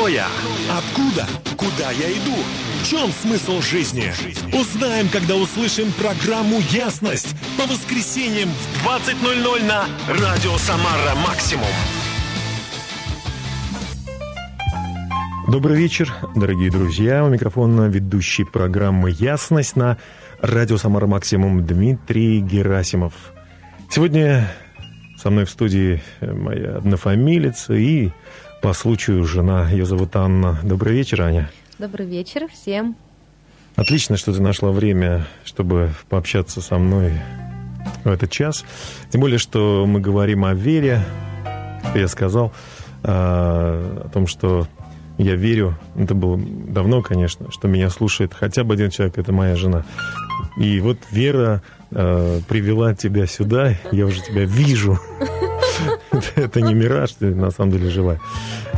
Кто я? Откуда? Куда я иду? В чем смысл жизни? Узнаем, когда услышим программу «Ясность» по воскресеньям в 20.00 на Радио Самара Максимум. Добрый вечер, дорогие друзья. У микрофона ведущий программы «Ясность» на Радио Самара Максимум Дмитрий Герасимов. Сегодня со мной в студии моя однофамилица и по случаю жена. Ее зовут Анна. Добрый вечер, Аня. Добрый вечер всем. Отлично, что ты нашла время, чтобы пообщаться со мной в этот час. Тем более, что мы говорим о вере. Я сказал а, о том, что я верю, это было давно, конечно, что меня слушает хотя бы один человек, это моя жена. И вот вера э, привела тебя сюда, я уже тебя вижу. Это не мираж, ты на самом деле живая.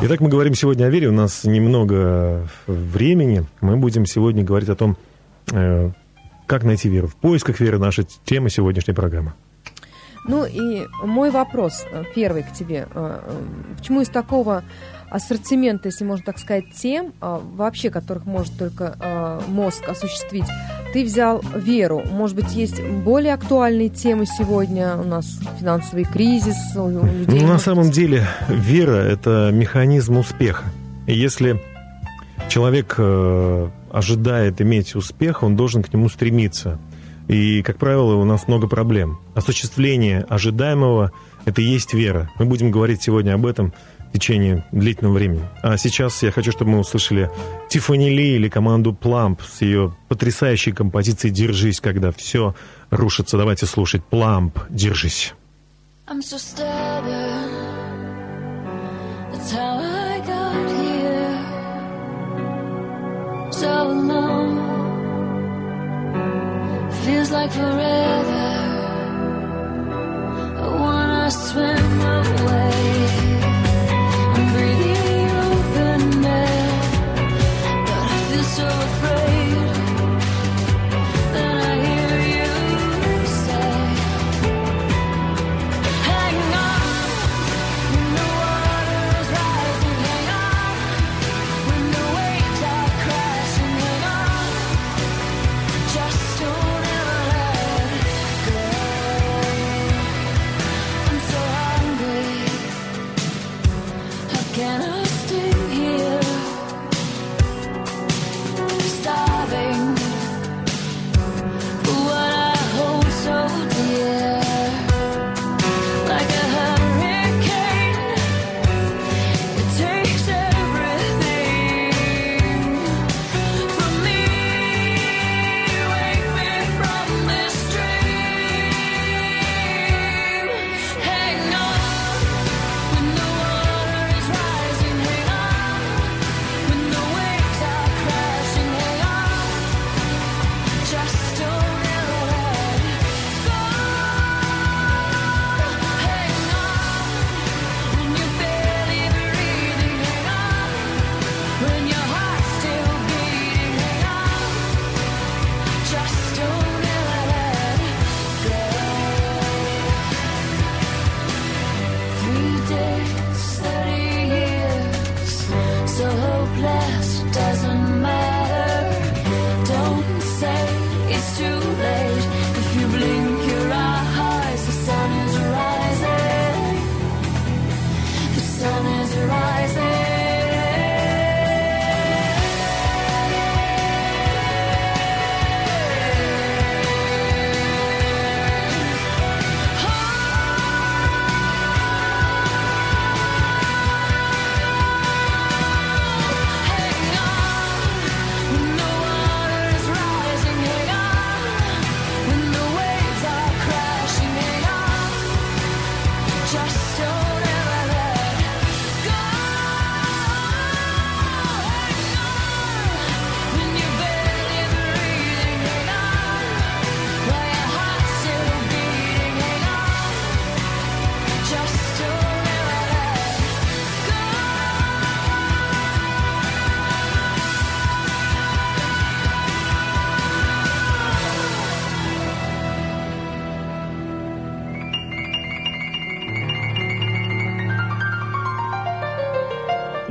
Итак, мы говорим сегодня о вере. У нас немного времени. Мы будем сегодня говорить о том, э, как найти веру. В поисках веры наша тема сегодняшней программы. Ну и мой вопрос э, первый к тебе. Э, почему из такого ассортимента, если можно так сказать, тем, вообще которых может только мозг осуществить, ты взял веру. Может быть, есть более актуальные темы сегодня? У нас финансовый кризис у людей. Ну, на самом быть... деле, вера – это механизм успеха. И если человек э, ожидает иметь успех, он должен к нему стремиться. И, как правило, у нас много проблем. Осуществление ожидаемого – это и есть вера. Мы будем говорить сегодня об этом – в течение длительного времени. А сейчас я хочу, чтобы мы услышали Тиффани Ли или команду Пламп с ее потрясающей композицией «Держись», когда все рушится. Давайте слушать Пламп «Держись». I'm so. That's how I got here. So alone. Feels like forever. I wanna swim away.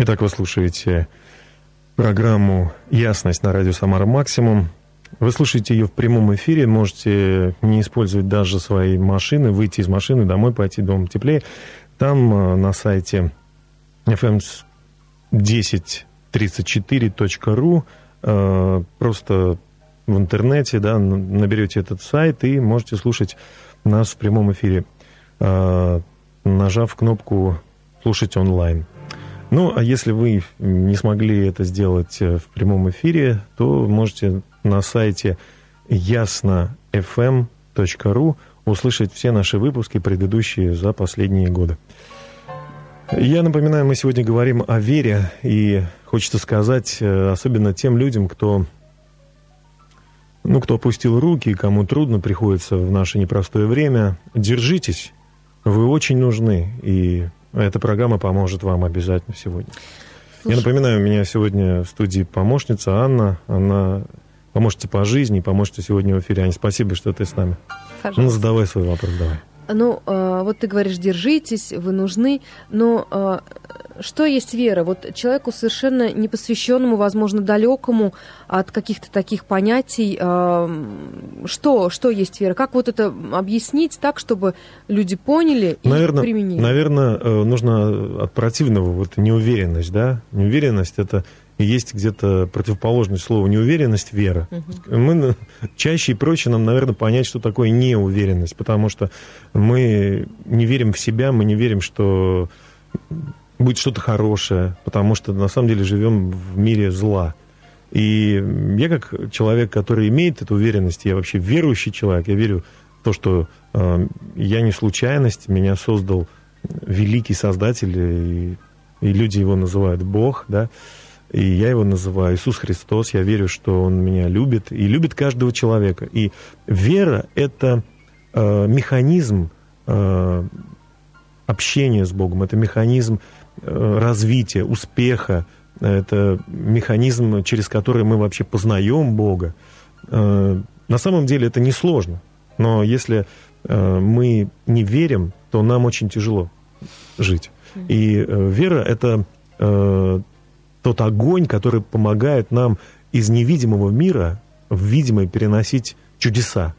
Итак, вы слушаете программу «Ясность» на радио «Самара Максимум». Вы слушаете ее в прямом эфире, можете не использовать даже свои машины, выйти из машины, домой пойти, дом теплее. Там э, на сайте fm1034.ru э, просто в интернете, да, наберете этот сайт и можете слушать нас в прямом эфире, э, нажав кнопку «Слушать онлайн». Ну, а если вы не смогли это сделать э, в прямом эфире, то можете на сайте ясно.fm.ru услышать все наши выпуски, предыдущие за последние годы. Я напоминаю, мы сегодня говорим о вере, и хочется сказать, э, особенно тем людям, кто, ну, кто опустил руки, кому трудно приходится в наше непростое время, держитесь, вы очень нужны, и эта программа поможет вам обязательно сегодня. Слушай. Я напоминаю, у меня сегодня в студии помощница Анна. Она помощница по жизни, помощница сегодня в эфире. Аня, спасибо, что ты с нами. Пожалуйста. Ну, задавай свой вопрос, давай. Ну, э, вот ты говоришь, держитесь, вы нужны, но э, что есть вера? Вот человеку совершенно непосвященному, возможно, далекому от каких-то таких понятий, э, что, что есть вера? Как вот это объяснить так, чтобы люди поняли и наверное, применили? Наверное, нужно от противного вот неуверенность, да? Неуверенность это и есть где-то противоположность слова неуверенность, вера. Угу. Мы чаще и проще нам, наверное, понять, что такое неуверенность, потому что мы не верим в себя, мы не верим, что будет что-то хорошее, потому что на самом деле живем в мире зла. И я как человек, который имеет эту уверенность, я вообще верующий человек, я верю в то, что э, я не случайность, меня создал великий Создатель, и, и люди его называют Бог, да, и я его называю Иисус Христос, я верю, что Он меня любит и любит каждого человека. И вера — это э, механизм э, общения с Богом, это механизм развития, успеха, это механизм, через который мы вообще познаем Бога. Э, на самом деле это несложно, но если э, мы не верим, то нам очень тяжело жить. И э, вера — это э, тот огонь, который помогает нам из невидимого мира в видимое переносить чудеса,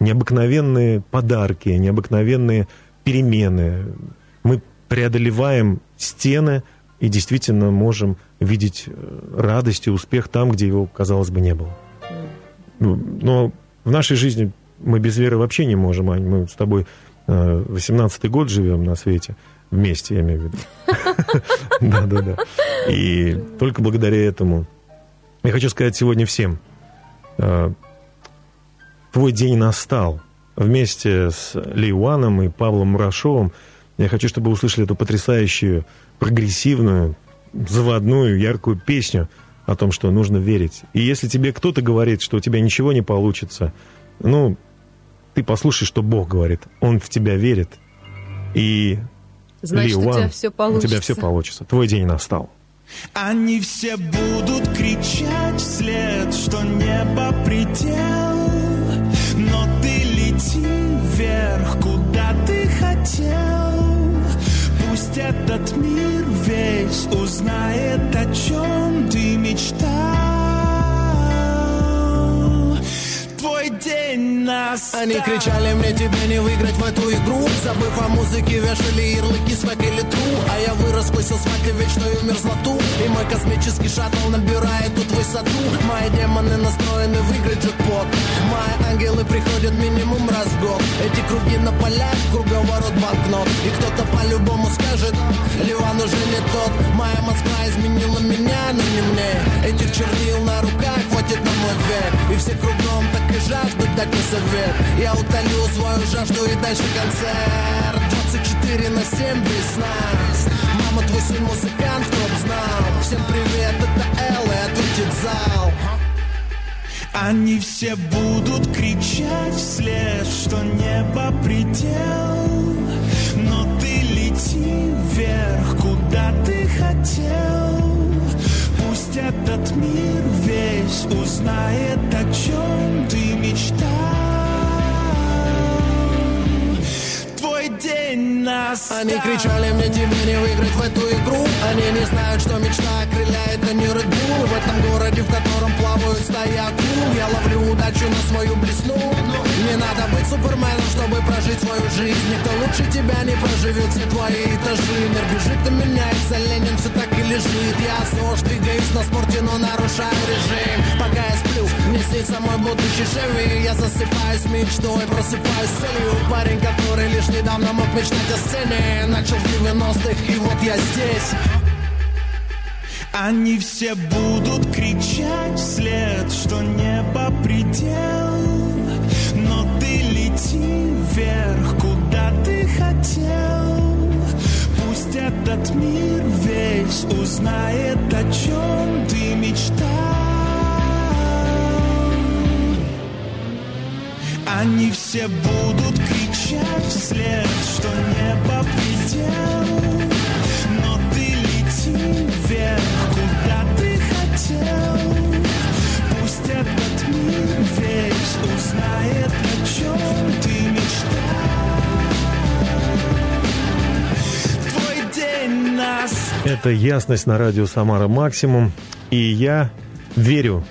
необыкновенные подарки, необыкновенные перемены. Мы преодолеваем стены и действительно можем видеть э, радость и успех там, где его, казалось бы, не было. Ну, но в нашей жизни мы без веры вообще не можем, Ань. Мы с тобой 18-й э, год живем на свете – Вместе, я имею в виду. Да, да, да. И только благодаря этому. Я хочу сказать сегодня всем. Э, твой день настал. Вместе с Ли Уаном и Павлом Мурашовым я хочу, чтобы вы услышали эту потрясающую, прогрессивную, заводную, яркую песню о том, что нужно верить. И если тебе кто-то говорит, что у тебя ничего не получится, ну, ты послушай, что Бог говорит. Он в тебя верит. И Значит, Ли, у тебя все получится. У тебя все получится. Твой день настал. Они все будут кричать вслед, что небо предел, но ты лети вверх, куда ты хотел. Пусть этот мир весь узнает, о чем ты мечтал твой день настал. Они кричали мне тебе не выиграть в эту игру. Забыв о музыке, вешали ярлыки свек или тру. А я вырос, плысил смаки вечную мерзлоту И мой космический шаттл набирает тут высоту. Мои демоны настроены выиграть джекпот. Мои ангелы приходят минимум раз в год. Эти круги на полях, круговорот банкнот И кто-то по-любому скажет, Ливан уже не тот. Моя Москва изменила меня, но не мне. Этих чернил на руках мой век И все кругом так и жаждут дать мне совет Я утолю свою жажду и дальше концерт. 24 на 7 без нас. Мама, твой сын музыкант, кто знал. Всем привет, это Элла и ответит зал. Они все будут кричать вслед, что небо предел. Но ты лети вверх, куда ты хотел Пусть этот мир весь узнает, о чем ты мечтал. Настал. Они кричали мне, тебе не выиграть в эту игру. Они не знают, что мечта окрыляет, а не Bull В этом городе, в котором плавают стаи акул Я ловлю удачу на свою блесну. Не надо быть суперменом, чтобы прожить свою жизнь. Никто лучше тебя не проживет все твои этажи Мир бежит и меняется, Ленин все так и лежит. Я ЗОЖ, двигаюсь на спорте, но нарушаю режим. Пока я сплю, мне снится мой будущий Шеви Я засыпаюсь мечтой, просыпаюсь целью. Парень, который лишь недавно мог мечтать о сцене Начал в 90-х, и вот я здесь. Они все будут кричать вслед, что небо предел. Но ты лети вверх, куда ты хотел. Пусть этот мир весь узнает, о чем ты мечтал Они все будут кричать вслед, что небо предел Но ты лети вверх, куда ты хотел. Пусть этот мир весь узнает, о чем ты мечтал Твой день нас Это ясность на радио Самара Максимум. И я верю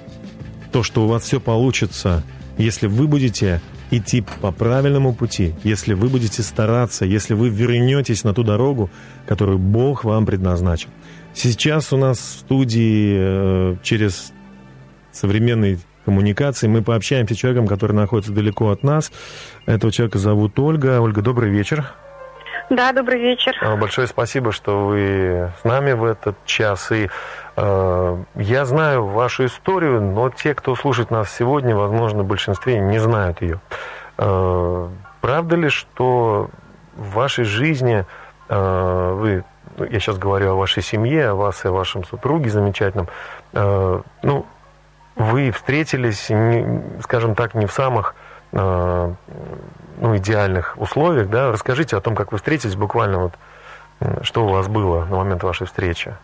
то, что у вас все получится, если вы будете идти по правильному пути, если вы будете стараться, если вы вернетесь на ту дорогу, которую Бог вам предназначил. Сейчас у нас в студии э, через современные коммуникации мы пообщаемся с человеком, который находится далеко от нас. Этого человека зовут Ольга. Ольга, добрый вечер. Да, добрый вечер. Большое спасибо, что вы с нами в этот час. И я знаю вашу историю, но те, кто слушает нас сегодня, возможно, в большинстве не знают ее. Э, правда ли, что в вашей жизни э, вы, ну, я сейчас говорю о вашей семье, о вас и о вашем супруге замечательном, э, ну, вы встретились, скажем так, не в самых э, ну, идеальных условиях, да? Расскажите о том, как вы встретились, буквально вот, что у вас было на момент вашей встречи.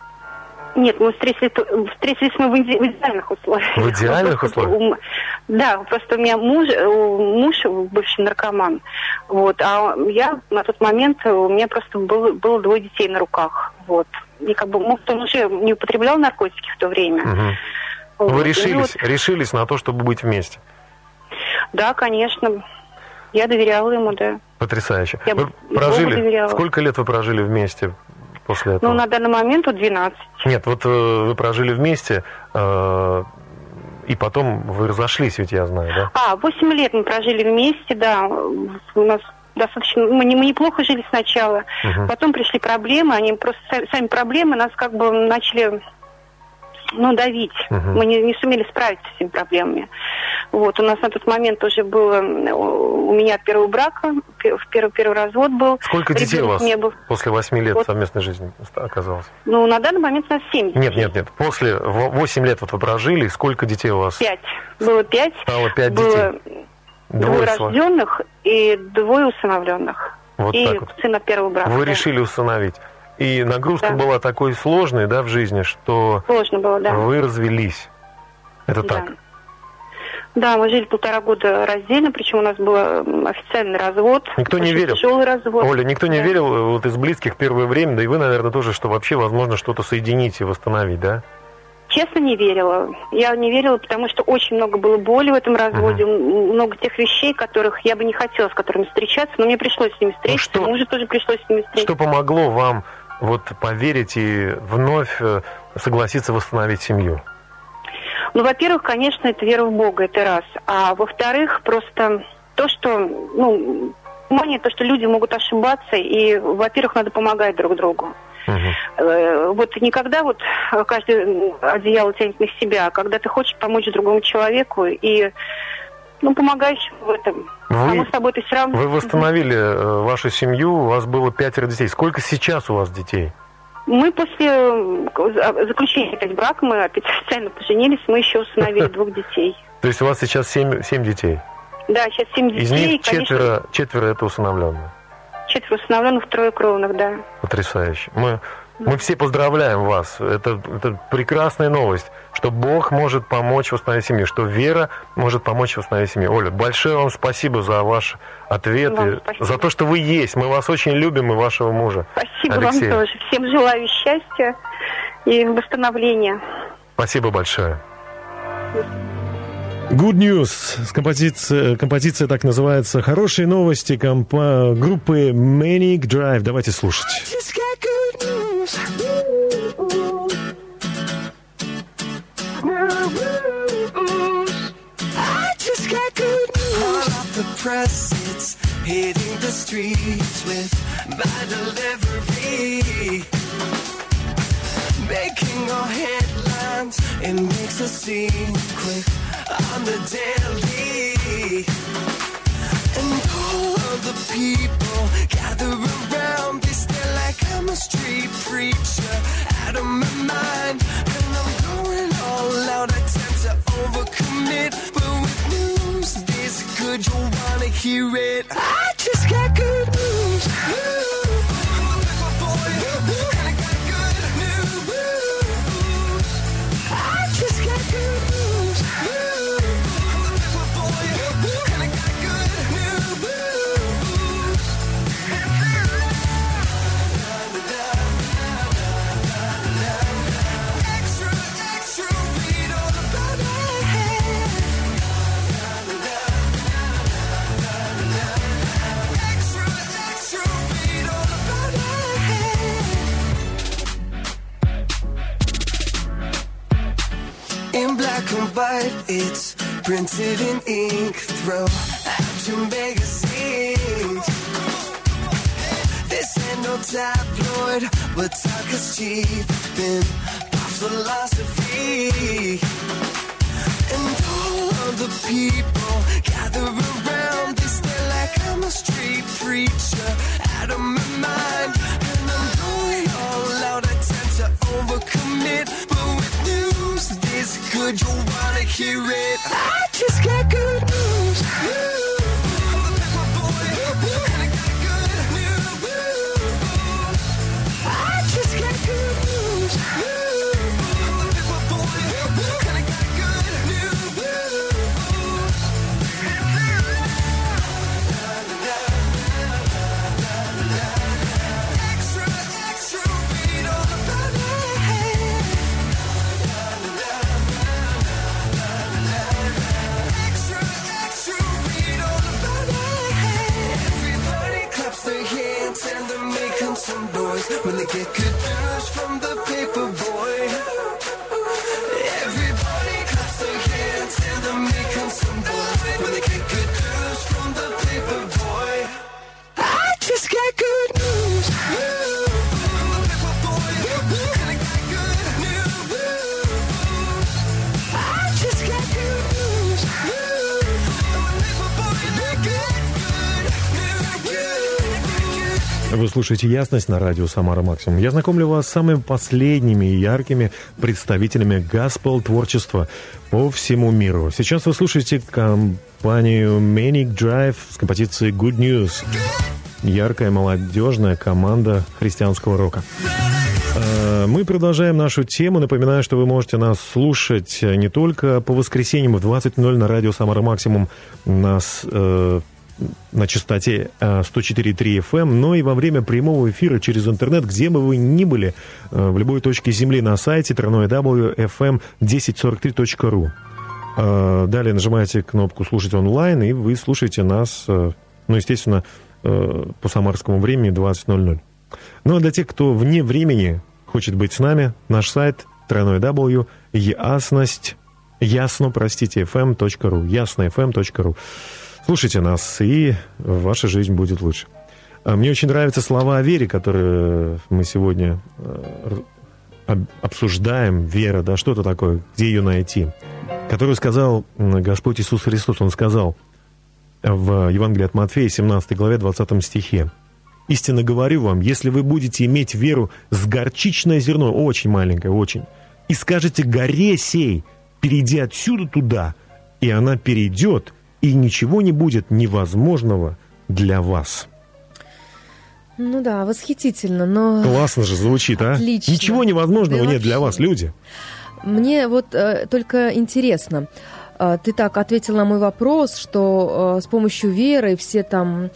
Нет, мы встретились, встретились мы в, иде- в идеальных условиях. В идеальных условиях? Да, просто у меня муж, э, муж бывший наркоман, вот, а я на тот момент, э, у меня просто было, было двое детей на руках, вот. И как бы, может, он уже не употреблял наркотики в то время. Мгм. Вот. Вы решились, вот- решились на то, чтобы быть вместе. да, конечно. Я доверяла ему, да. Потрясающе. Я вы прожили, доверяла. сколько лет вы прожили вместе после этого? Ну, на данный момент вот 12. Нет, вот э, вы прожили вместе, э, и потом вы разошлись, ведь я знаю, да? А, 8 лет мы прожили вместе, да. У нас достаточно... Мы, не- мы неплохо жили сначала. Мгм. Потом пришли проблемы, они просто са- сами проблемы нас как бы начали ну, давить. Мгм. Мы не, не сумели справиться с этими проблемами. Вот, у нас на тот момент уже было у меня от первого брака, пе- в первый, первый развод был. Сколько детей у Ребенок вас был. после восьми лет Вот. совместной жизни оказалось? Ну, на данный момент у нас семь детей. Нет, нет, нет. После 8 лет вот вы прожили, сколько детей у вас? Пять. Было пять. Стало пять было детей. двое вами. рожденных и двое усыновленных. Вот и так вот. сын от первого брака. Вы да. решили усыновить. И нагрузка Да. была такой сложной, да, в жизни, что Сложно было, да. вы развелись. Это Да. так. Да, мы жили полтора года раздельно, причем у нас был официальный развод. Никто не верил. Тяжелый развод. Оля, никто не Да. верил э, вот из близких первое время, да и вы, наверное, тоже, что вообще возможно что-то соединить и восстановить, да? Честно, не верила. Я не верила, потому что очень много было боли в этом разводе, м, много тех вещей, которых я бы не хотела с которыми встречаться, но мне пришлось с ними встретиться, Ну что- мужу тоже пришлось с ними встретиться. Что помогло вам вот поверить и вновь э, согласиться восстановить семью? Ну, во-первых, конечно, это вера в Бога, это раз. А во-вторых, просто то, что, ну, понимание, то, что люди могут ошибаться, и, во-первых, надо помогать друг другу. Э, вот никогда вот каждый м, одеяло тянет на себя, а когда ты хочешь помочь другому человеку и ну, помогаешь в этом. Вы- а мы с тобой это все равно... Вы восстановили э, вашу семью, у вас было пятеро детей. Сколько сейчас у вас детей? Мы после за- заключения опять брака, мы опять официально поженились, мы еще усыновили двух детей. То есть у вас сейчас семь, семь детей. Да, сейчас семь детей, Из них конечно, четверо, четверо это усыновленные. четверо усыновленных, трое кровных, да. Потрясающе. Мы, мы все поздравляем вас. Это, это прекрасная новость, что Бог может помочь восстановить семью, что вера может помочь восстановить семью. Оля, большое вам спасибо за ваш ответ, Вам за то, что вы есть. Мы вас очень любим и вашего мужа. Спасибо Алексей. вам тоже. Всем желаю счастья и восстановления. Спасибо большое. Good News. Композиция, композиция так называется. Хорошие новости компа- группы Manic Drive. Давайте слушать. The press, it's hitting the streets with my delivery. Making all headlines, it makes a scene quick on the daily. Слушаете «Ясность» на радио «Самара Максимум». Я знакомлю вас с самыми последними и яркими представителями госпел-творчества по всему миру. Сейчас вы слушаете компанию Manic Drive с композицией «Good News». Яркая молодежная команда христианского рока. Э, Мы продолжаем нашу тему. Напоминаю, что вы можете нас слушать не только по воскресеньям в 20.00 на радио «Самара Максимум» нас э, на частоте э, 104.3 FM, но и во время прямого эфира через интернет, где бы вы ни были, э, в любой точке Земли на сайте www.fm1043.ru. Э, Далее нажимаете кнопку «Слушать онлайн», и вы слушаете нас, э, ну, естественно, по самарскому времени 20.00. Ну, а для тех, кто вне времени хочет быть с нами, наш сайт www. ясность, ясно, простите, fm.ru, ясно.fm.ru. Слушайте нас, и ваша жизнь будет лучше. А Мне очень нравятся слова о вере, которые мы сегодня э, об- обсуждаем. Вера, да, что это такое, где ее найти? Которую сказал Господь Иисус Христос. Он сказал в Евангелии от Матфея, 17 главе, 20 стихе. «Истинно говорю вам, если вы будете иметь веру с горчичное зерно, очень маленькое, очень, и скажете горе сей, перейди отсюда туда, и она перейдет, и ничего не будет невозможного для вас». Ну да, восхитительно, но Классно же звучит, а? Отлично. Ничего невозможного Да нет для вообще. вас, люди. мне вот э, только интересно. э, Ты так ответил на мой вопрос, что э, с помощью веры все там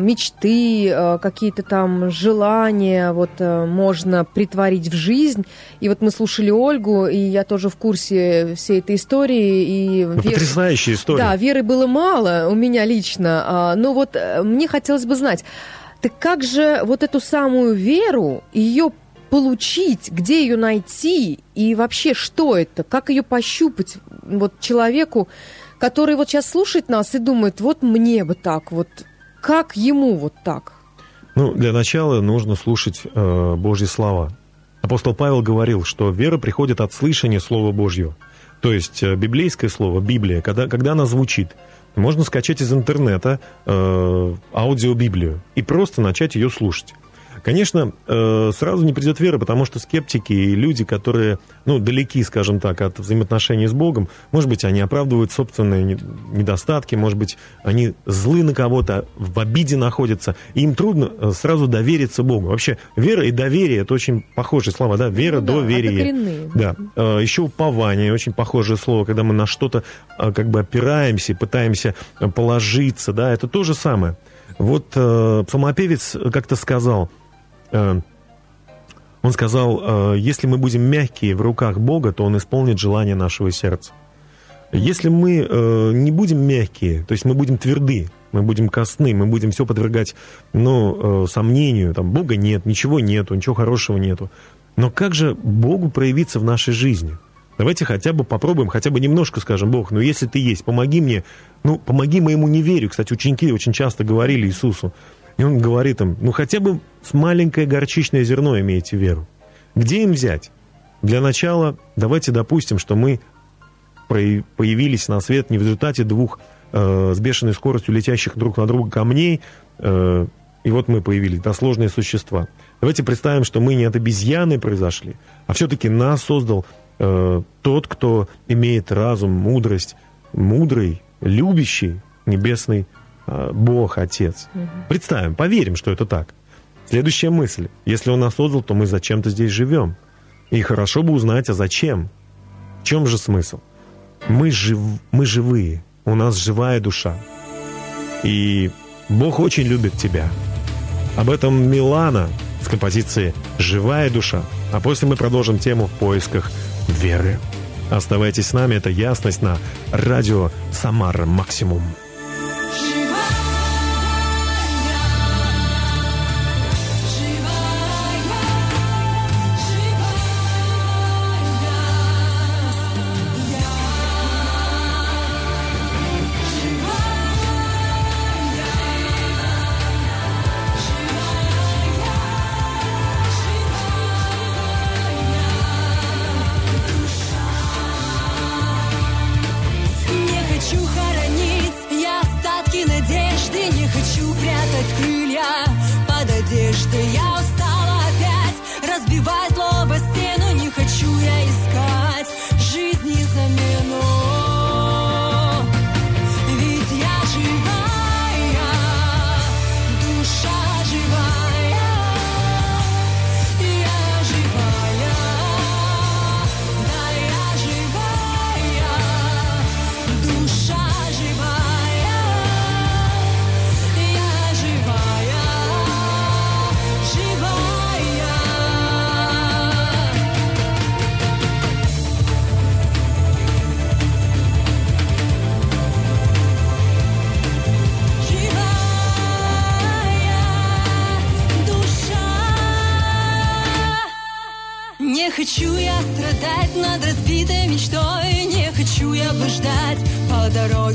мечты, э, какие-то там желания вот э, можно притворить в жизнь. И вот мы слушали Ольгу, и я тоже в курсе всей этой истории. И Ну, вер- Потрясающая история. Да, веры было мало у меня лично. А, Но вот э, мне хотелось бы знать, так как же вот эту самую веру, ее получить, где ее найти и вообще что это, как ее пощупать вот человеку, который вот сейчас слушает нас и думает, вот мне бы так, вот как ему вот так? Ну, для начала нужно слушать э, Божьи слова. Апостол Павел говорил, что вера приходит от слышания Слова Божьего. То есть э, библейское слово, Библия, когда, когда она звучит, можно скачать из интернета э, аудиобиблию и просто начать ее слушать. Конечно, э, сразу не придет вера, потому что скептики и люди, которые, ну, далеки, скажем так, от взаимоотношений с Богом, может быть, они оправдывают собственные не- недостатки, может быть, они злы на кого-то, в обиде находятся, и им трудно э, сразу довериться Богу. Вообще, вера и доверие – это очень похожие слова, да? Вера, Ну да, доверие. Да. Э, Еще упование, очень похожее слово, когда мы на что-то как бы опираемся, пытаемся положиться, да, это то же самое. Вот э, псалмопевец как-то сказал, он сказал, э, если мы будем мягкие в руках Бога, то Он исполнит желание нашего сердца. Если мы э, не будем мягкие, то есть мы будем тверды, мы будем косны, мы будем все подвергать ну, э, сомнению, там Бога нет, ничего нету, ничего хорошего нету. Но как же Богу проявиться в нашей жизни? Давайте хотя бы попробуем, хотя бы немножко скажем, Бог, ну если ты есть, помоги мне, ну помоги моему неверию. Кстати, ученики очень часто говорили Иисусу, и он говорит им, ну хотя бы маленькое горчичное зерно имеете веру. Где им взять? Для начала давайте допустим, что мы появились на свет не в результате двух э, с бешеной скоростью летящих друг на друга камней, э, и вот мы появились, да, сложные существа. Давайте представим, что мы не от обезьяны произошли, а все-таки нас создал э, тот, кто имеет разум, мудрость, мудрый, любящий, небесный Бог, Отец. Представим, поверим, что это так. Следующая мысль. Если Он нас создал, то мы зачем-то здесь живем. И хорошо бы узнать, а зачем? В чем же смысл? Мы, жив, мы живые, у нас живая душа. И Бог очень любит тебя. Об этом Милана с композицией «Живая душа». А после мы продолжим тему в поисках веры. Оставайтесь с нами, это ясность на радио «Самара Максимум».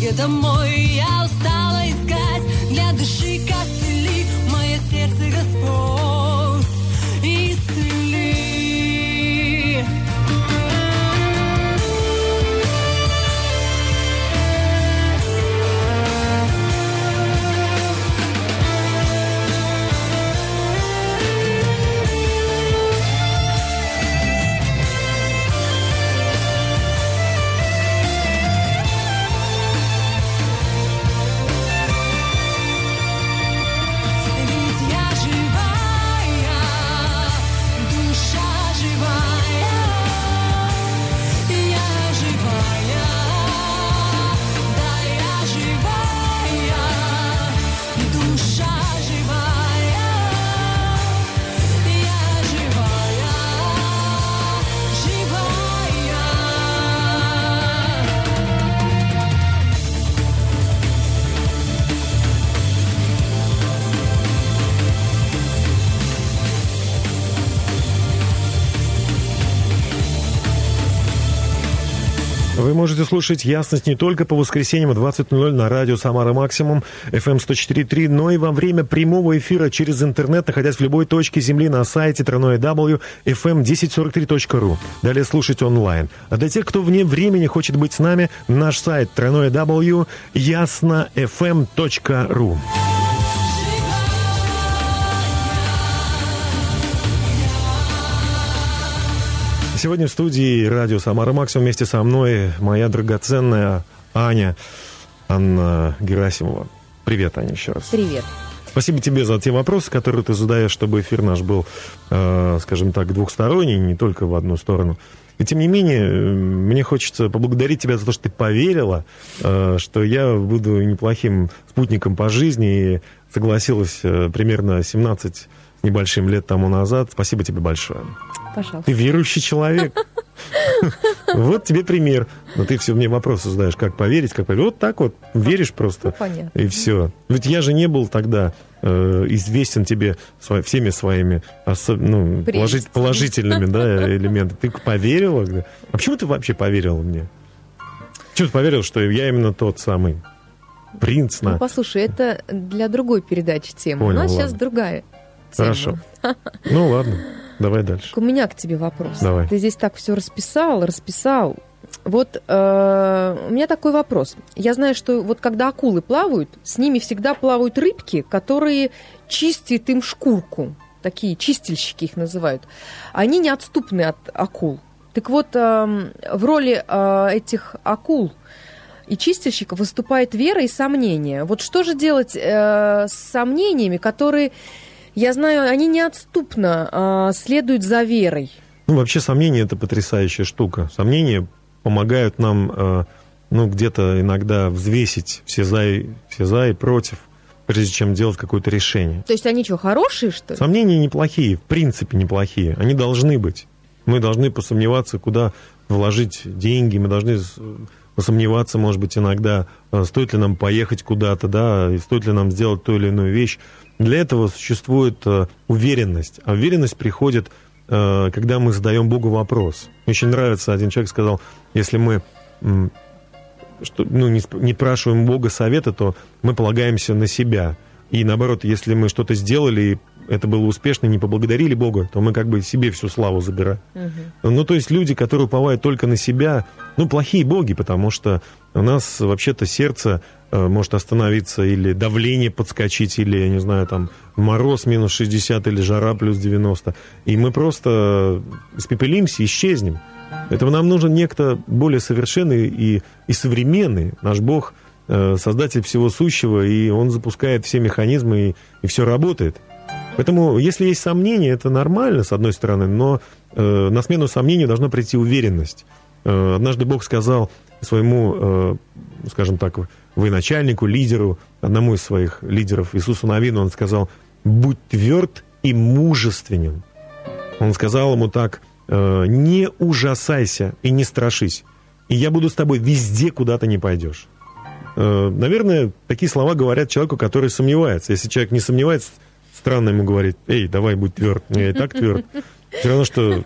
Дороге домой можете слушать «Ясность» не только по воскресеньям в 20.00 на радио «Самара Максимум» FM 104.3, но и во время прямого эфира через интернет, находясь в любой точке Земли на сайте www fm1043.ru. Далее слушать онлайн. А для тех, кто вне времени хочет быть с нами, наш сайт www Сегодня в студии радио «Самара Максимум» вместе со мной моя драгоценная Аня Анна Герасимова. Привет, Аня, еще раз. Привет. Спасибо тебе за те вопросы, которые ты задаешь, чтобы эфир наш был, э, скажем так, двухсторонний, не только в одну сторону. И тем не менее, э, мне хочется поблагодарить тебя за то, что ты поверила, э, что я буду неплохим спутником по жизни и согласилась э, примерно 17 с небольшим лет тому назад. Спасибо тебе большое. Пожалуйста. Ты верующий человек. Вот тебе пример. Но ты все мне вопросы задаешь, как поверить, как поверить. Вот так вот, веришь просто. Ну, понятно. И все. Ведь я же не был тогда э, известен тебе сво- всеми своими ну, положи- положительными да, элементами. Ты поверила? А почему ты вообще поверила мне? Почему ты поверил, что я именно тот самый принц Ну, на... послушай, это для другой передачи тема. Понял, У нас сейчас ладно. другая тема. Хорошо. Ну ладно, давай дальше. У меня к тебе вопрос. Давай. Ты здесь так все расписал, расписал. Вот э, у меня такой вопрос. Я знаю, что вот когда акулы плавают, с ними всегда плавают рыбки, которые чистят им шкурку. Такие чистильщики их называют. Они неотступны от акул. Так вот, эм, в роли э, этих акул и чистильщиков выступает вера и сомнение. Вот что же делать э, с сомнениями, которые, я знаю, они неотступно э, следуют за верой? Ну, вообще, сомнения это потрясающая штука. Сомнения помогают нам, э, ну, где-то иногда взвесить все за, и, все за и против, прежде чем делать какое-то решение. То есть они что, хорошие, что ли? Сомнения неплохие, в принципе неплохие. Они должны быть. Мы должны посомневаться, куда вложить деньги, мы должны посомневаться, может быть, иногда, э, стоит ли нам поехать куда-то, да, и стоит ли нам сделать ту или иную вещь. Для этого существует э, уверенность. А уверенность приходит, э, когда мы задаем Богу вопрос. Мне очень нравится, один человек сказал, если мы что, ну, не, не спрашиваем Бога совета, то мы полагаемся на себя. И наоборот, если мы что-то сделали, и это было успешно, не поблагодарили Бога, то мы как бы себе всю славу забираем. Ну, то есть люди, которые уповают только на себя, ну, плохие боги, потому что у нас вообще-то сердце э, может остановиться, или давление подскочить, или, я не знаю, там, мороз минус 60, или жара плюс 90. И мы просто испепелимся, исчезнем. Поэтому нам нужен некто более совершенный и, и современный. Наш Бог э, создатель всего сущего, и он запускает все механизмы, и, и все работает. Поэтому, если есть сомнения, это нормально, с одной стороны, но э, на смену сомнению должна прийти уверенность. Э, однажды Бог сказал своему, э, скажем так, военачальнику, лидеру, одному из своих лидеров, Иисусу Навину, он сказал, будь тверд и мужественен. Он сказал ему так, э, не ужасайся и не страшись, и я буду с тобой везде, куда ты не пойдешь. Наверное, такие слова говорят человеку, который сомневается. Если человек не сомневается, странно ему говорить, эй, давай будь тверд. Я и так тверд. Все равно, что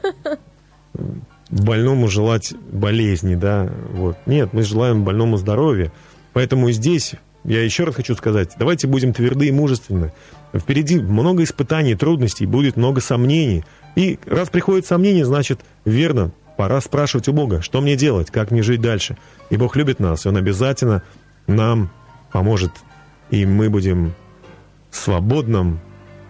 больному желать болезни, да, вот. Нет, мы желаем больному здоровья. Поэтому здесь я еще раз хочу сказать, давайте будем тверды и мужественны. Впереди много испытаний, трудностей, будет много сомнений. И раз приходит сомнение, значит, верно, пора спрашивать у Бога, что мне делать, как мне жить дальше. И Бог любит нас, и Он обязательно нам поможет. И мы будем свободным,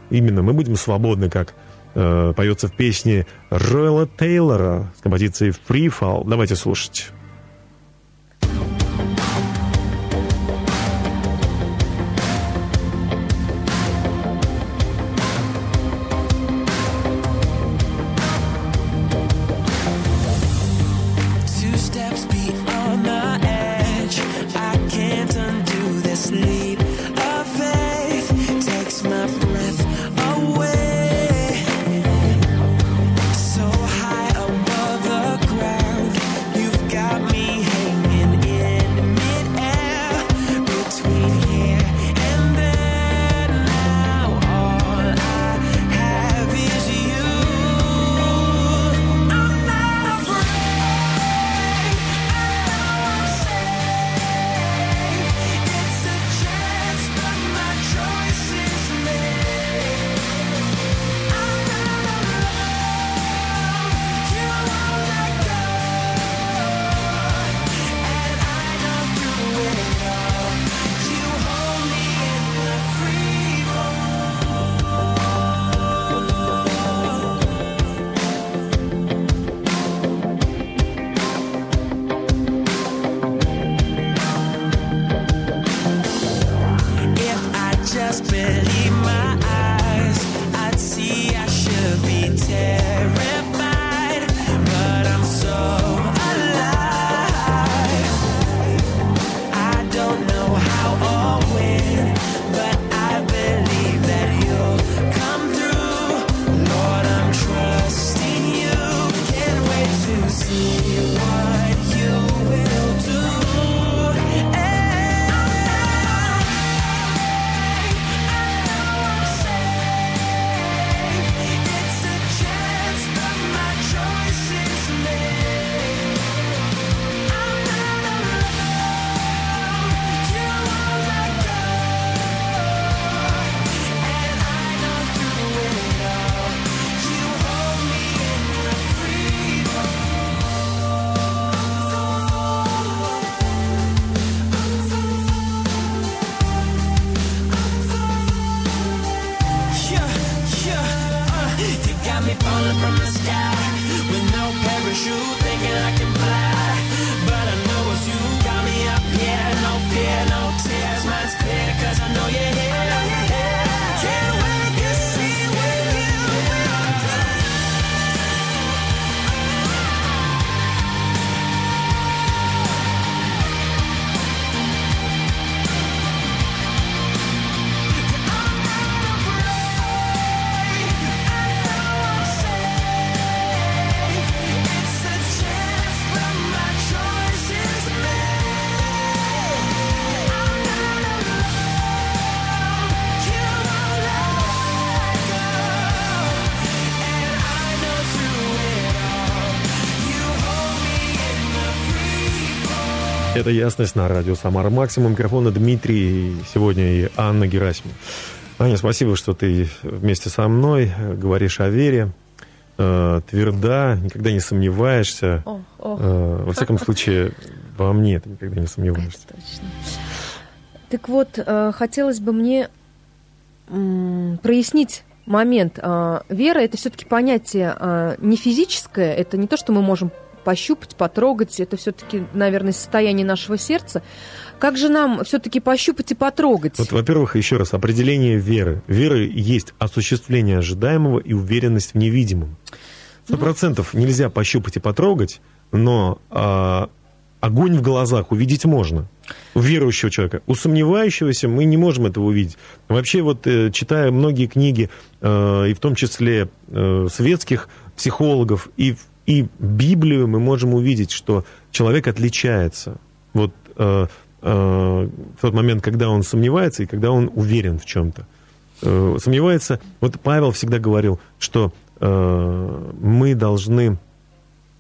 именно мы будем свободны, как э, поется в песне Ройла Тейлора с композицией Free Fall. Давайте слушать. See you Это ясность на радио Самара Максимум. Микрофона Дмитрий сегодня и Анна Герасимова. Аня, спасибо, что ты вместе со мной э, говоришь о вере. Э, тверда, никогда не сомневаешься. О, о. Э, во всяком случае, во мне ты никогда не сомневаешься. Точно. Так вот, э, хотелось бы мне прояснить момент. А, Вера это все-таки понятие а, не физическое, это не то, что мы можем пощупать, потрогать, это все-таки, наверное, состояние нашего сердца. Как же нам все-таки пощупать и потрогать? Вот, во-первых, еще раз, определение веры. Вера есть осуществление ожидаемого и уверенность в невидимом. Сто процентов нельзя пощупать и потрогать, но а, огонь в глазах увидеть можно. У верующего человека. У сомневающегося мы не можем этого увидеть. Вообще, вот э, читая многие книги, э, и в том числе э, светских психологов, и, и Библию, мы можем увидеть, что человек отличается. Вот э, э, в тот момент, когда он сомневается и когда он уверен в чем-то. Э, сомневается. Вот Павел всегда говорил, что э, мы должны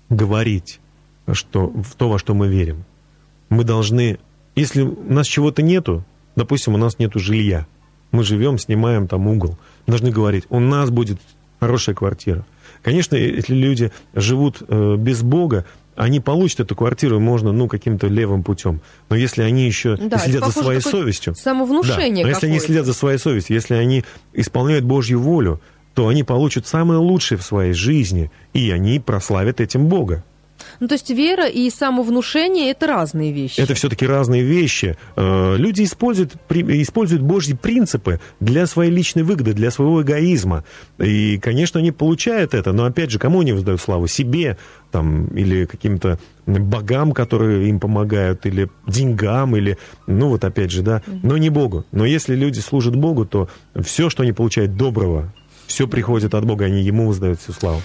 говорить что, в то, во что мы верим. Мы должны, если у нас чего-то нету, допустим, у нас нету жилья, мы живем, снимаем там угол, мы должны говорить, у нас будет хорошая квартира. Конечно, если люди живут э, без Бога, они получат эту квартиру, можно, ну, каким-то левым путем. Но если они еще Да, следят за своей совестью... самовнушение Да, но если они следят за своей совестью, если они исполняют Божью волю, то они получат самое лучшее в своей жизни, и они прославят этим Бога. Ну, то есть вера и самовнушение – это разные вещи. Это все-таки разные вещи. Э, Люди используют, используют Божьи принципы для своей личной выгоды, для своего эгоизма. И, конечно, они получают это, но, опять же, кому они воздают славу? Себе там, или каким-то богам, которые им помогают, или деньгам, или, ну вот опять же, да, но не Богу. Но если люди служат Богу, то все, что они получают доброго, все приходит от Бога, они Ему воздают всю славу.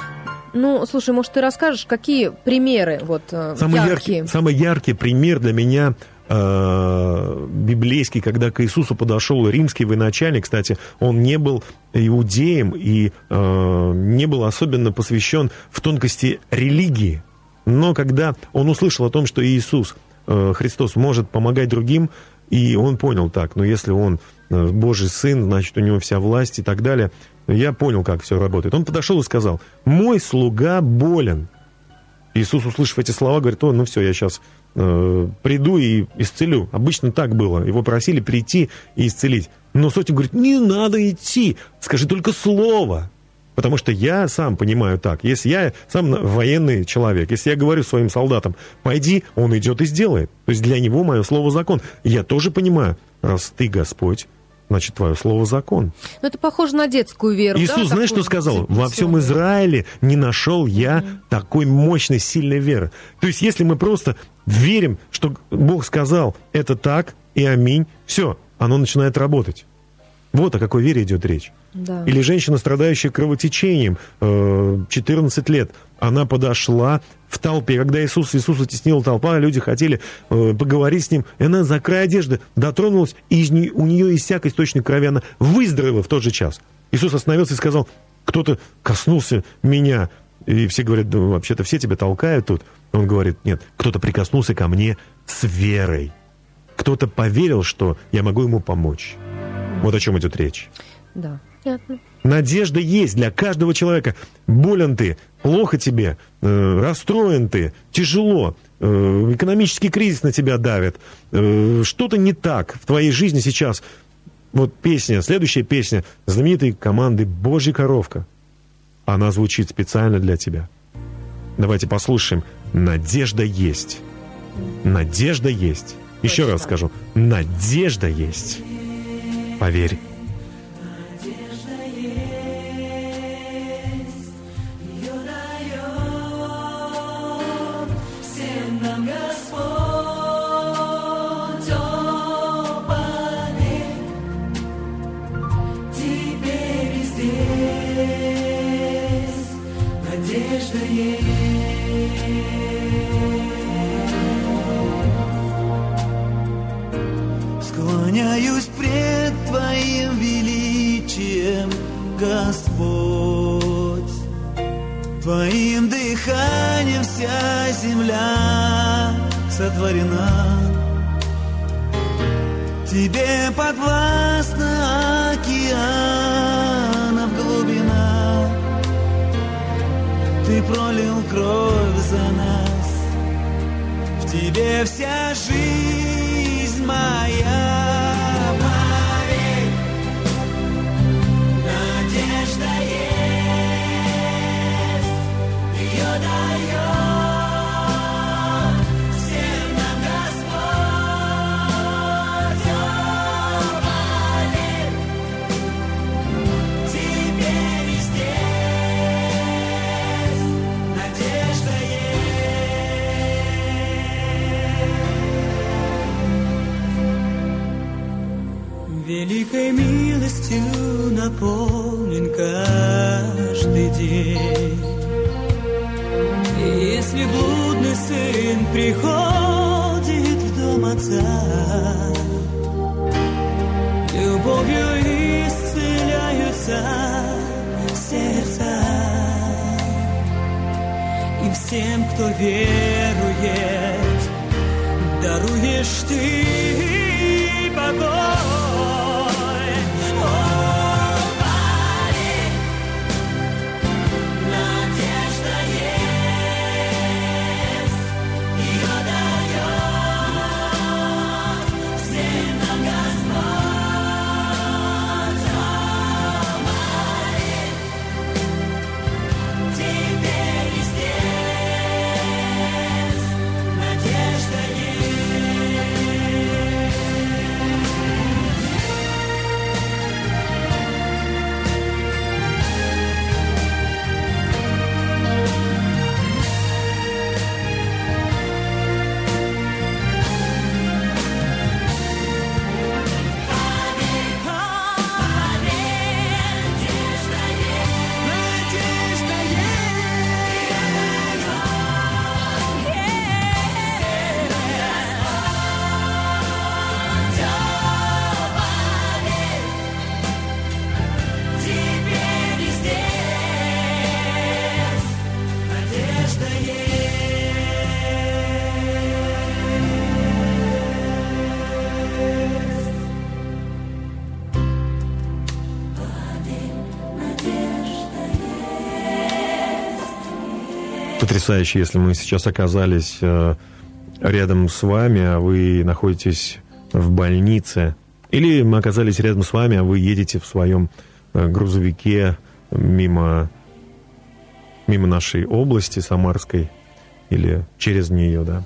Ну, слушай, может, ты расскажешь, какие примеры вот э, Самый яркие? яркий, самый яркий пример для меня э, библейский, когда к Иисусу подошел римский военачальник, кстати, он не был иудеем и э, не был особенно посвящен в тонкости религии. Но когда он услышал о том, что Иисус, э, Христос, может помогать другим, и он понял так, ну если он э, Божий сын, значит у него вся власть и так далее, я понял, как все работает. Он подошел и сказал, мой слуга болен. Иисус, услышав эти слова, говорит, о, ну все, я сейчас э, приду и исцелю. Обычно так было. Его просили прийти и исцелить. Но сотник говорит, не надо идти, скажи только слово. Потому что я сам понимаю так. Если я сам военный человек, если я говорю своим солдатам, пойди, он идет и сделает. То есть для него мое слово закон. Я тоже понимаю, раз ты Господь, значит, твое слово закон. Ну, это похоже на детскую веру. да, Иисус, знаешь, что сказал? Во всем. Израиле не нашел я такой мощной, сильной веры. То есть, если мы просто верим, что Бог сказал, это так, и аминь, все, оно начинает работать. Вот о какой вере идет речь. Да. Или женщина, страдающая кровотечением, э, 14 лет, она подошла в толпе, когда Иисус, Иисуса теснила толпа, люди хотели э, поговорить с ним, и она за край одежды дотронулась, и из не- у нее иссяк источник крови, она выздоровела в тот же час. Иисус остановился и сказал, кто-то коснулся меня, и все говорят, да вообще-то все тебя толкают тут. Он говорит, нет, кто-то прикоснулся ко мне с верой. Кто-то поверил, что я могу ему помочь. Вот о чем идет речь. Да. Понятно. Надежда есть для каждого человека. Болен ты, плохо тебе, э, расстроен ты, тяжело, э, экономический кризис на тебя давит, э, что-то не так в твоей жизни сейчас. Вот песня, следующая песня знаменитой команды «Божья коровка». Она звучит специально для тебя. Давайте послушаем. Надежда есть. Надежда есть. Еще раз скажу. Надежда есть. Поверь. Склоняюсь пред Твоим величием, Господь. Твоим дыханием вся земля сотворена. Тебе подвластна океанов пролил кровь за нас. В тебе вся жизнь моя. Великой милостью наполнен каждый день. И если блудный сын приходит в дом отца, любовью исцеляются сердца. И всем, кто верует, даруешь ты покой. Потрясающе, если мы сейчас оказались э, рядом с вами, а вы находитесь в больнице, или мы оказались рядом с вами, а вы едете в своем э, грузовике мимо, мимо нашей области Самарской или через нее, да.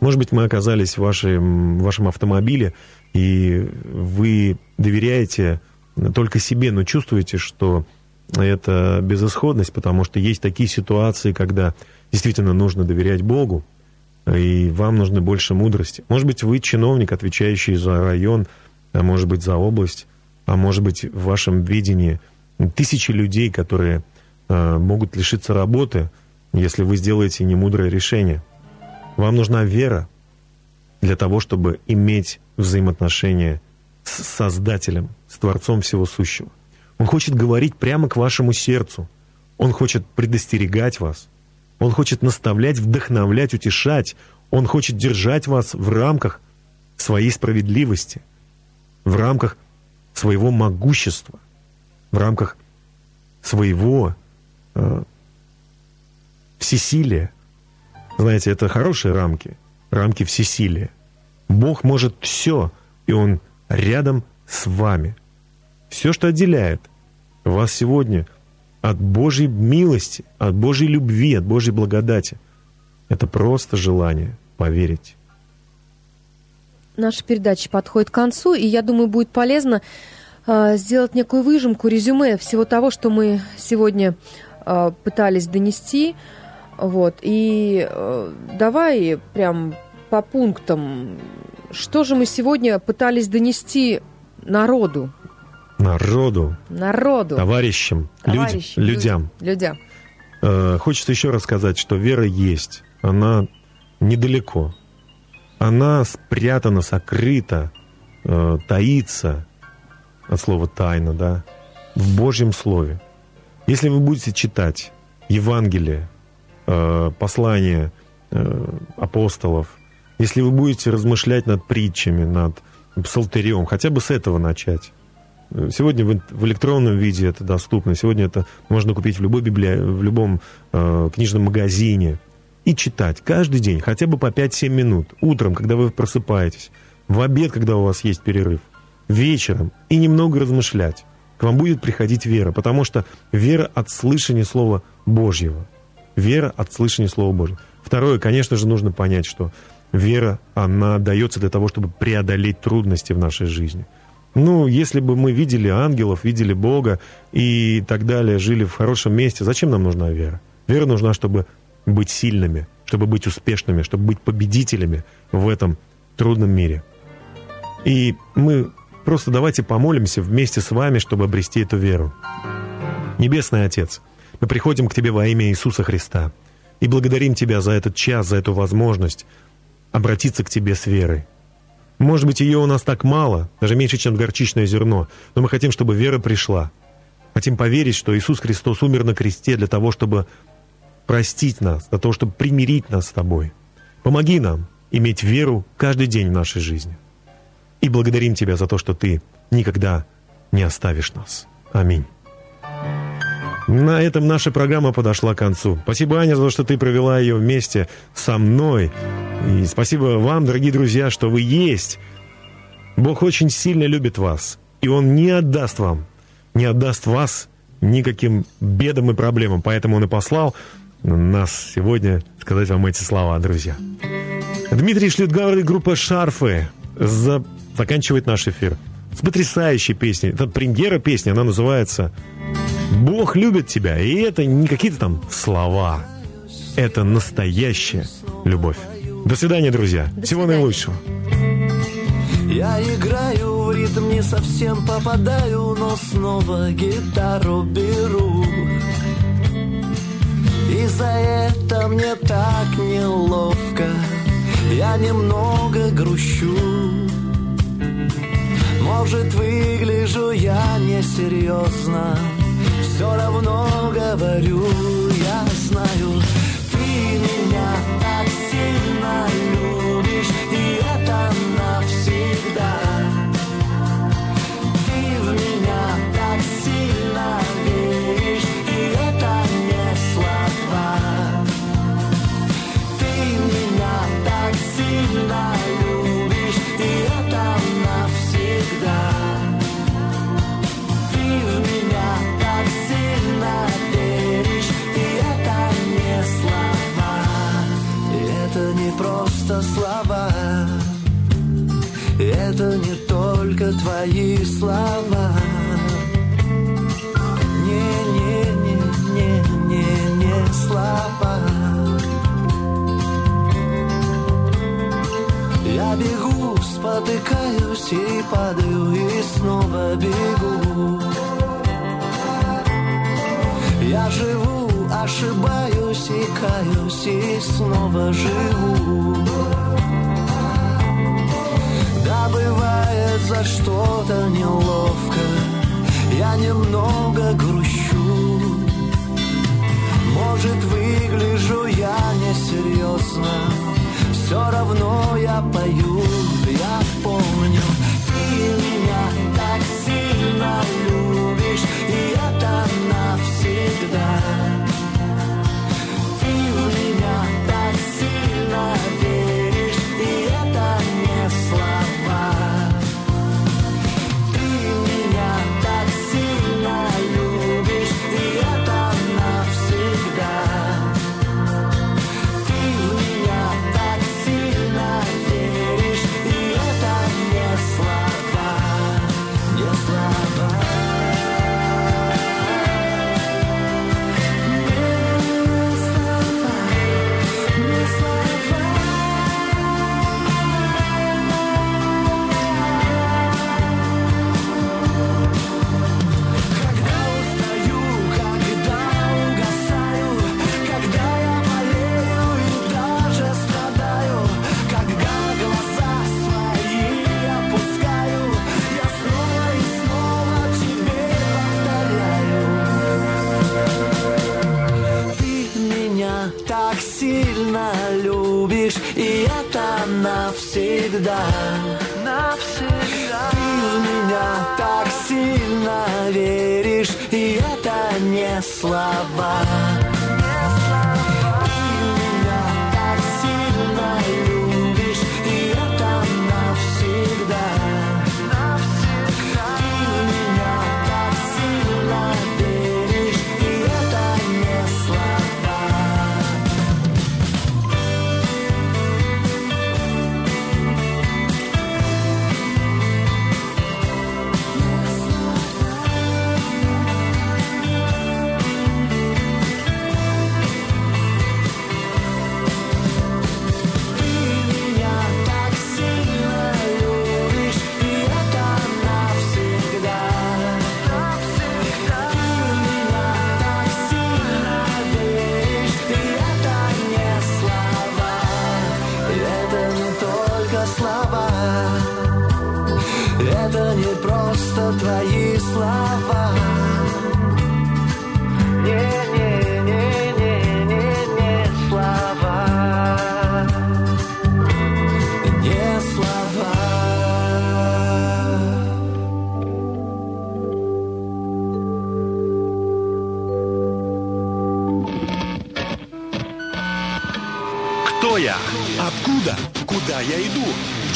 Может быть, мы оказались в вашем, в вашем автомобиле, и вы доверяете только себе, но чувствуете, что это безысходность, потому что есть такие ситуации, когда действительно нужно доверять Богу, и вам нужно больше мудрости. Может быть, вы чиновник, отвечающий за район, а может быть, за область, а может быть, в вашем видении тысячи людей, которые э, могут лишиться работы, если вы сделаете немудрое решение. Вам нужна вера для того, чтобы иметь взаимоотношения с Создателем, с Творцом Всего Сущего. Он хочет говорить прямо к вашему сердцу. Он хочет предостерегать вас. Он хочет наставлять, вдохновлять, утешать. Он хочет держать вас в рамках своей справедливости, в рамках своего могущества, в рамках своего э, всесилия. Знаете, это хорошие рамки, рамки всесилия. Бог может все, и Он рядом с вами. Все, что отделяет вас сегодня от Божьей милости, от Божьей любви, от Божьей благодати, это просто желание поверить. Наша передача подходит к концу, и я думаю, будет полезно э, сделать некую выжимку, резюме всего того, что мы сегодня э, пытались донести. Вот. И э, давай прям по пунктам. Что же мы сегодня пытались донести народу? Народу, Народу. товарищам, люд- Товарищам, людям. Людям. Э, Хочется еще раз сказать, что вера есть. Она недалеко. Она спрятана, сокрыта, э, таится, от слова тайна, да, в Божьем Слове. Если вы будете читать Евангелие, э, послания э, апостолов, если вы будете размышлять над притчами, над псалтерем, хотя бы с этого начать. Сегодня в, электронном виде это доступно. Сегодня это можно купить в любой библи... в любом э, книжном магазине и читать каждый день, хотя бы по 5-7 минут. Утром, когда вы просыпаетесь, в обед, когда у вас есть перерыв, вечером и немного размышлять. К вам будет приходить вера, потому что вера от слышания Слова Божьего. Вера от слышания Слова Божьего. Второе, конечно же, нужно понять, что вера, она дается для того, чтобы преодолеть трудности в нашей жизни. Ну, если бы мы видели ангелов, видели Бога и так далее, жили в хорошем месте, зачем нам нужна вера? Вера нужна, чтобы быть сильными, чтобы быть успешными, чтобы быть победителями в этом трудном мире. И мы просто давайте помолимся вместе с вами, чтобы обрести эту веру. Небесный Отец, мы приходим к Тебе во имя Иисуса Христа и благодарим Тебя за этот час, за эту возможность обратиться к Тебе с верой. Может быть, ее у нас так мало, даже меньше, чем горчичное зерно, но мы хотим, чтобы вера пришла. Хотим поверить, что Иисус Христос умер на кресте для того, чтобы простить нас, для того, чтобы примирить нас с Тобой. Помоги нам иметь веру каждый день в нашей жизни. И благодарим Тебя за то, что Ты никогда не оставишь нас. Аминь. На этом наша программа подошла к концу. Спасибо, Аня, за то, что ты провела ее вместе со мной. И спасибо вам, дорогие друзья, что вы есть. Бог очень сильно любит вас. И Он не отдаст вам, не отдаст вас никаким бедам и проблемам. Поэтому Он и послал нас сегодня сказать вам эти слова, друзья. Дмитрий Шлютгауэр и группа «Шарфы» за... заканчивает наш эфир с потрясающей песней. Это премьера песни, она называется «Бог любит тебя». И это не какие-то там слова. Это настоящая любовь. До свидания, друзья. До Всего свидания. наилучшего. Я играю в ритм, не совсем попадаю, но снова гитару беру. И за это мне так неловко, я немного грущу. Может, выгляжу я несерьезно, все равно говорю, я знаю, ты меня так сильно любишь,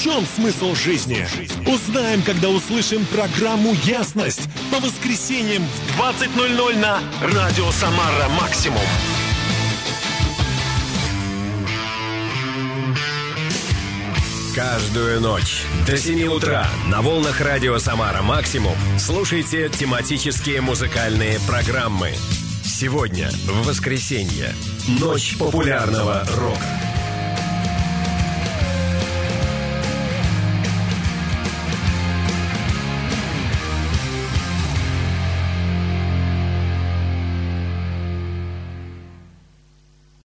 чем смысл жизни? Узнаем, когда услышим программу «Ясность» по воскресеньям в 20.00 на «Радио Самара Максимум». Каждую ночь до 7 утра на волнах радио «Самара Максимум» слушайте тематические музыкальные программы. Сегодня, в воскресенье, ночь популярного рока.